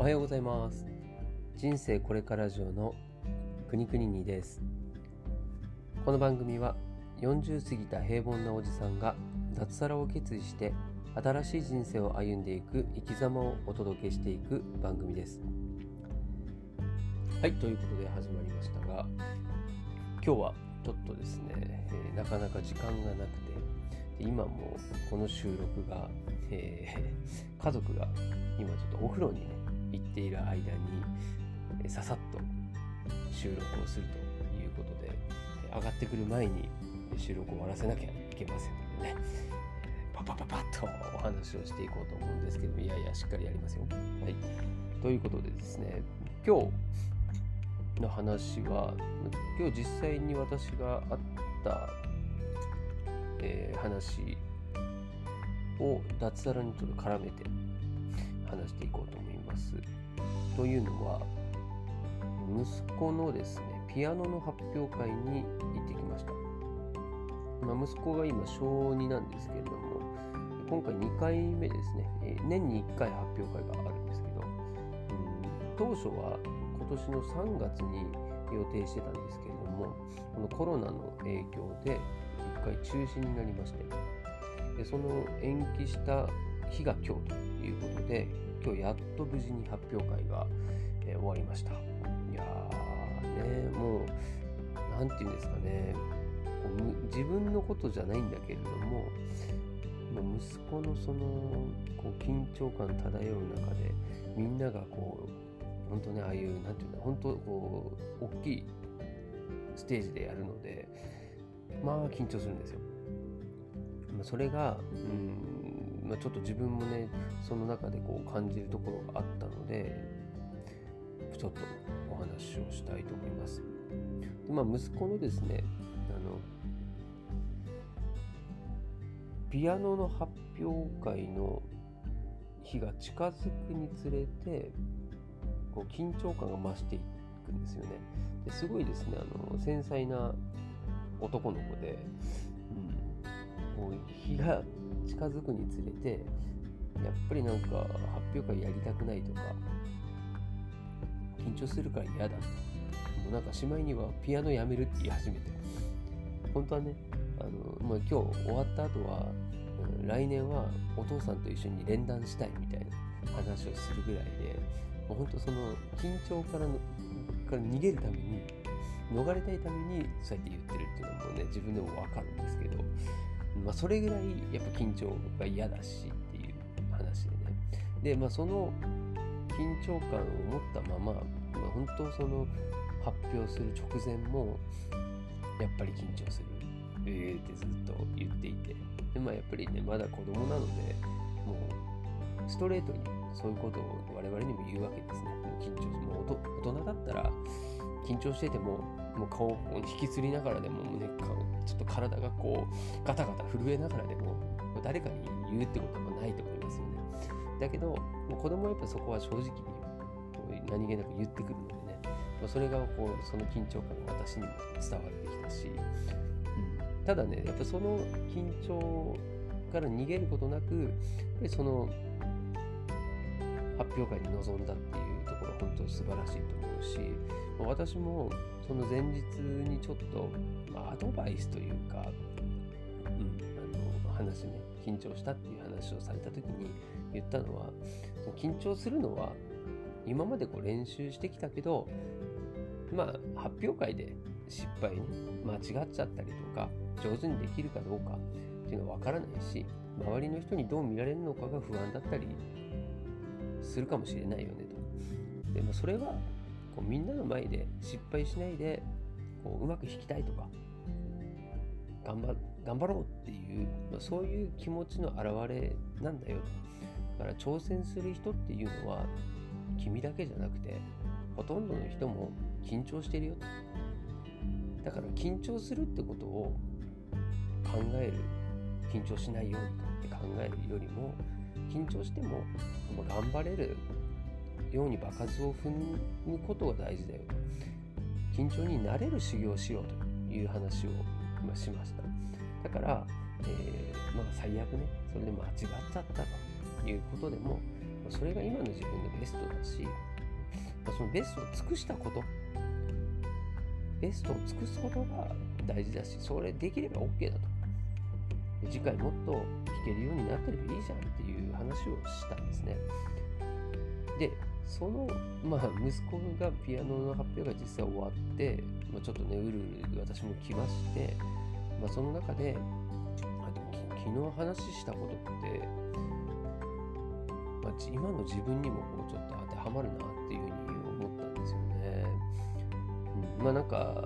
おはようございます。人生これから上のくにくににです。この番組は40過ぎた平凡なおじさんが脱サラを決意して新しい人生を歩んでいく生き様をお届けしていく番組です。はいということで始まりましたが今日はちょっとですね、えー、なかなか時間がなくて今もこの収録が、えー、家族が今ちょっとお風呂にね行っている間に、ささっと収録をするということで、上がってくる前に収録を終わらせなきゃいけませんのでね、パパパパッとお話をしていこうと思うんですけど、いやいや、しっかりやりますよ。はい。ということでですね、今日の話は、今日実際に私があったえー、話を脱サラにちょっと絡めて話していこうと思います。というのは息子のですねピアノの発表会に行ってきました。まあ、息子が今小2なんですけれども今回2回目ですね、え、年に1回発表会があるんですけど、うん、当初は今年の3月に予定してたんですけれどもこのコロナの影響で1回中止になりましてでその延期した日が今日ということで今日やっと無事に発表会が、えー、終わりましたいやーねもう何て言うんですかねこう自分のことじゃないんだけれども息子のそのこう緊張感漂う中でみんながこう本当ねああいうなんていうんだ本当こう大きいステージでやるのでまあ緊張するんですよ。それが、うんまあ、ちょっと自分もねその中でこう感じるところがあったのでちょっとお話をしたいと思います。でまあ、息子のですねあのピアノの発表会の日が近づくにつれてこう緊張感が増していくんですよね。ですごいですねあの繊細な男の子で、うん、もう日が近づくにつれてやっぱりなんか発表会やりたくないとか緊張するから嫌だ。もうなんかしまいにはピアノやめるって言い始めて。本当はねあの、まあ、今日終わった後は、うん、来年はお父さんと一緒に連弾したいみたいな話をするぐらいでもう本当その緊張からのから逃げるために逃れたいためにそうやって言ってるっていうのもね自分でも分かるんですけど、まあ、それぐらいやっぱ緊張が嫌だしっていう話でね。でまあその緊張感を持ったまま、まあ、本当その発表する直前もやっぱり緊張するえーってずっと言っていて。でまあやっぱりねまだ子供なのでもうストレートにそういうことを我々にも言うわけですね。緊張もう大人だったら緊張しててももう顔を引きつりながらでも胸顔ちょっと体がこうガタガタ震えながらでも誰かに言うってことはないと思いますよね。だけどもう子供はやっぱそこは正直に何気なく言ってくるのでね。まそれがこうその緊張感が私にも伝わってきたし、うん、ただねやっぱその緊張から逃げることなくやっぱりその発表会に臨んだっていうところ本当素晴らしいと思うし私もその前日にちょっと、まあ、アドバイスというか、うん、あの話ね緊張したっていう話をされた時に言ったのは緊張するのは今までこう練習してきたけどまあ発表会で失敗ね間違っちゃったりとか上手にできるかどうかっていうのは分からないし周りの人にどう見られるのかが不安だったりするかもしれないよねと。でもそれはこうみんなの前で失敗しないでこううまく弾きたいとか頑張頑張ろうっていう、まあ、そういう気持ちの表れなんだよだから挑戦する人っていうのは君だけじゃなくてほとんどの人も緊張してるよだから緊張するってことを考える。緊張しないようにって考えるよりも緊張してももう頑張れるように場数を踏むことが大事だよ。緊張になれる修行をしようという話を今しました。だから、えー、まあ最悪ねそれで間違っちゃったということでもそれが今の自分のベストだし、そのベストを尽くしたこと、ベストを尽くすことが大事だし、それできれば OK だと。次回もっと弾けるようになってればいいじゃんってい話をしたんですね。で、その、まあ、息子がピアノの発表が実際終わって、まあ、ちょっとね、うるうる私も来まして、まあ、その中で、あでも昨日話したことって、まあ、今の自分にもこうちょっと当てはまるなっていうふうに思ったんですよね。うん、まあなんか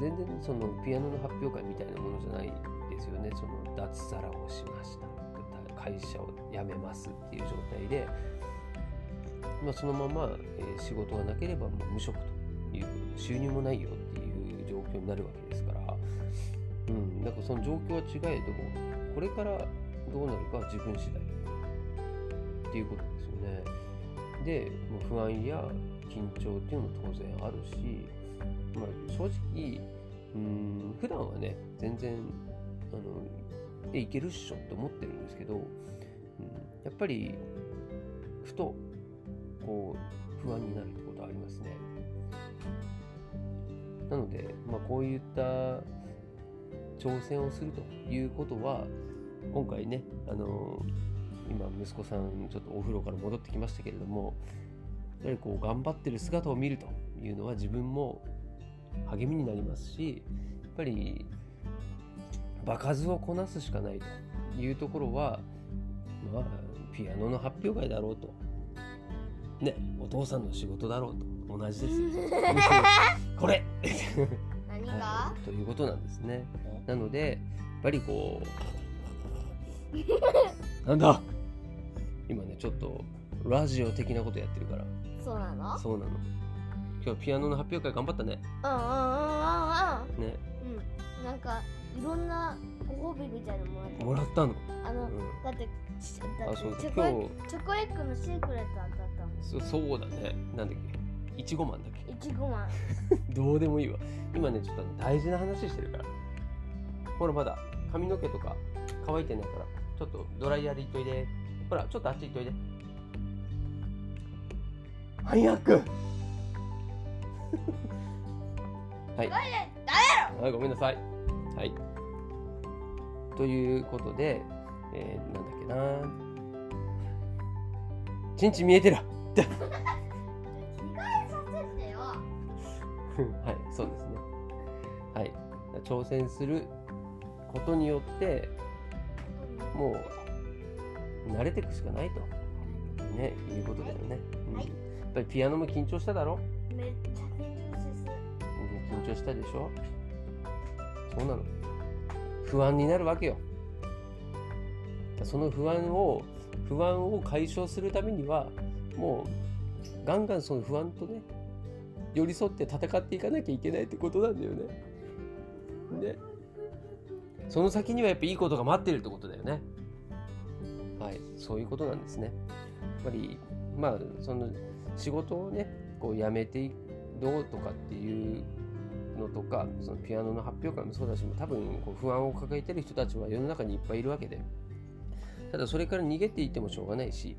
全然そのピアノの発表会みたいなものじゃないですよね。その脱サラをしました。会社を辞めますっていう状態で、まあ、そのまま、え、仕事がなければもう無職という収入もないよっていう状況になるわけですから、うん、なんかその状況は違えどもこれからどうなるかは自分次第っていうことですよね。で、不安や緊張っていうのも当然あるし、まあ、正直、うん、普段はね、全然、あの、え、いけるっしょって思ってるんですけど、うん、やっぱり、ふと、こう、不安になるってことはありますね。なので、まあ、こういった挑戦をするということは、今回ね、あの今息子さんちょっとお風呂から戻ってきましたけれどもやはりこう頑張ってる姿を見るというのは自分も励みになりますしやっぱり場数をこなすしかないというところはまあピアノの発表会だろうと。ねお父さんの仕事だろうと。同じです これ。何が、はい、ということなんですね。なのでやっぱりこう なんだ？今ねちょっとラジオ的なことやってるから。そうなの？そうなの。今日ピアノの発表会頑張ったね。うんうんうんうんうん。ね。うん。なんかいろんなご褒美みたいなのもらったもらったの？あの、うん。だってちだあそうってチョコエッグチョコエッグのシークレット当たったもん。そそうだね。なんだっけ？いちごマンだっいちごマンけどうでもいいわ。今ねちょっとね大事な話してるから。ほらまだ髪の毛とか乾いてないからちょっとドライヤーでいっといで。ほらちょっとあっち行っといで。早く！はい。はいごめんなさいということで、えー、なんだっけな。ちんちん見えてる はいそうですね。はい。挑戦することによってもう慣れていくしかないと。ねいうことだよね、うん。はい。やっぱりピアノも緊張しただろ？めっちゃ緊張する。うん緊張したでしょ？そうなの不安になるわけよ。その不安を不安を解消するためにはもうガンガンその不安とね寄り添って戦っていかなきゃいけないってことなんだよね。でその先にはやっぱいいことが待ってるってことだよね。はいそういうことなんですね。やっぱりまあその仕事をねこう辞めてどうとかっていうのとかそのピアノの発表会もそうだし多分こう不安を抱えてる人たちは世の中にいっぱいいるわけで。ただそれから逃げていてもしょうがないし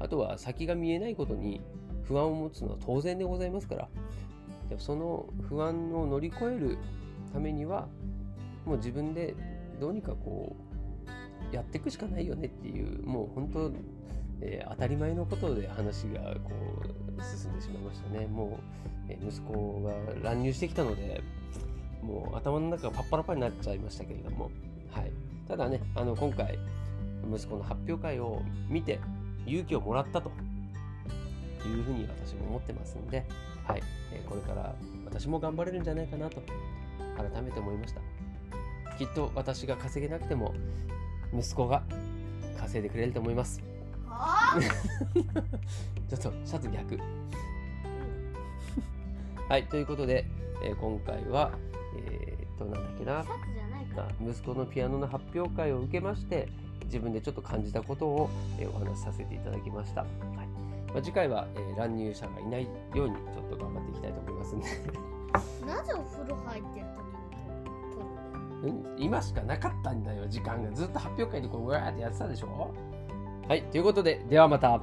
あとは先が見えないことに不安を持つのは当然でございますから。その不安を乗り越えるためにはもう自分でどうにかこうやっていくしかないよねっていうもう本当えー当たり前のことで話がこう進んでしまいましたね。もう、えー息子が乱入してきたので、もう頭の中がパッパラパになっちゃいましたけれども、はい。ただね、あの今回、息子の発表会を見て勇気をもらったというふうに私も思ってますんで、はい。えーこれから私も頑張れるんじゃないかなと改めて思いました。きっと私が稼げなくても息子が稼いでくれると思います。は ちょっとシャツ逆。はい、ということで、えー今回は、えーっと、なんだっけな息子のピアノの発表会を受けまして、自分でちょっと感じたことを、えーお話しさせていただきました。はいまあ、次回は、えー乱入者がいないようにちょっと頑張っていきたいと思いますんで、なぜお風呂入ってる時に撮るんだようん今しかなかったんだよ、時間が。ずっと発表会でこう、うわーってやってたでしょ？はい、ということで、ではまた。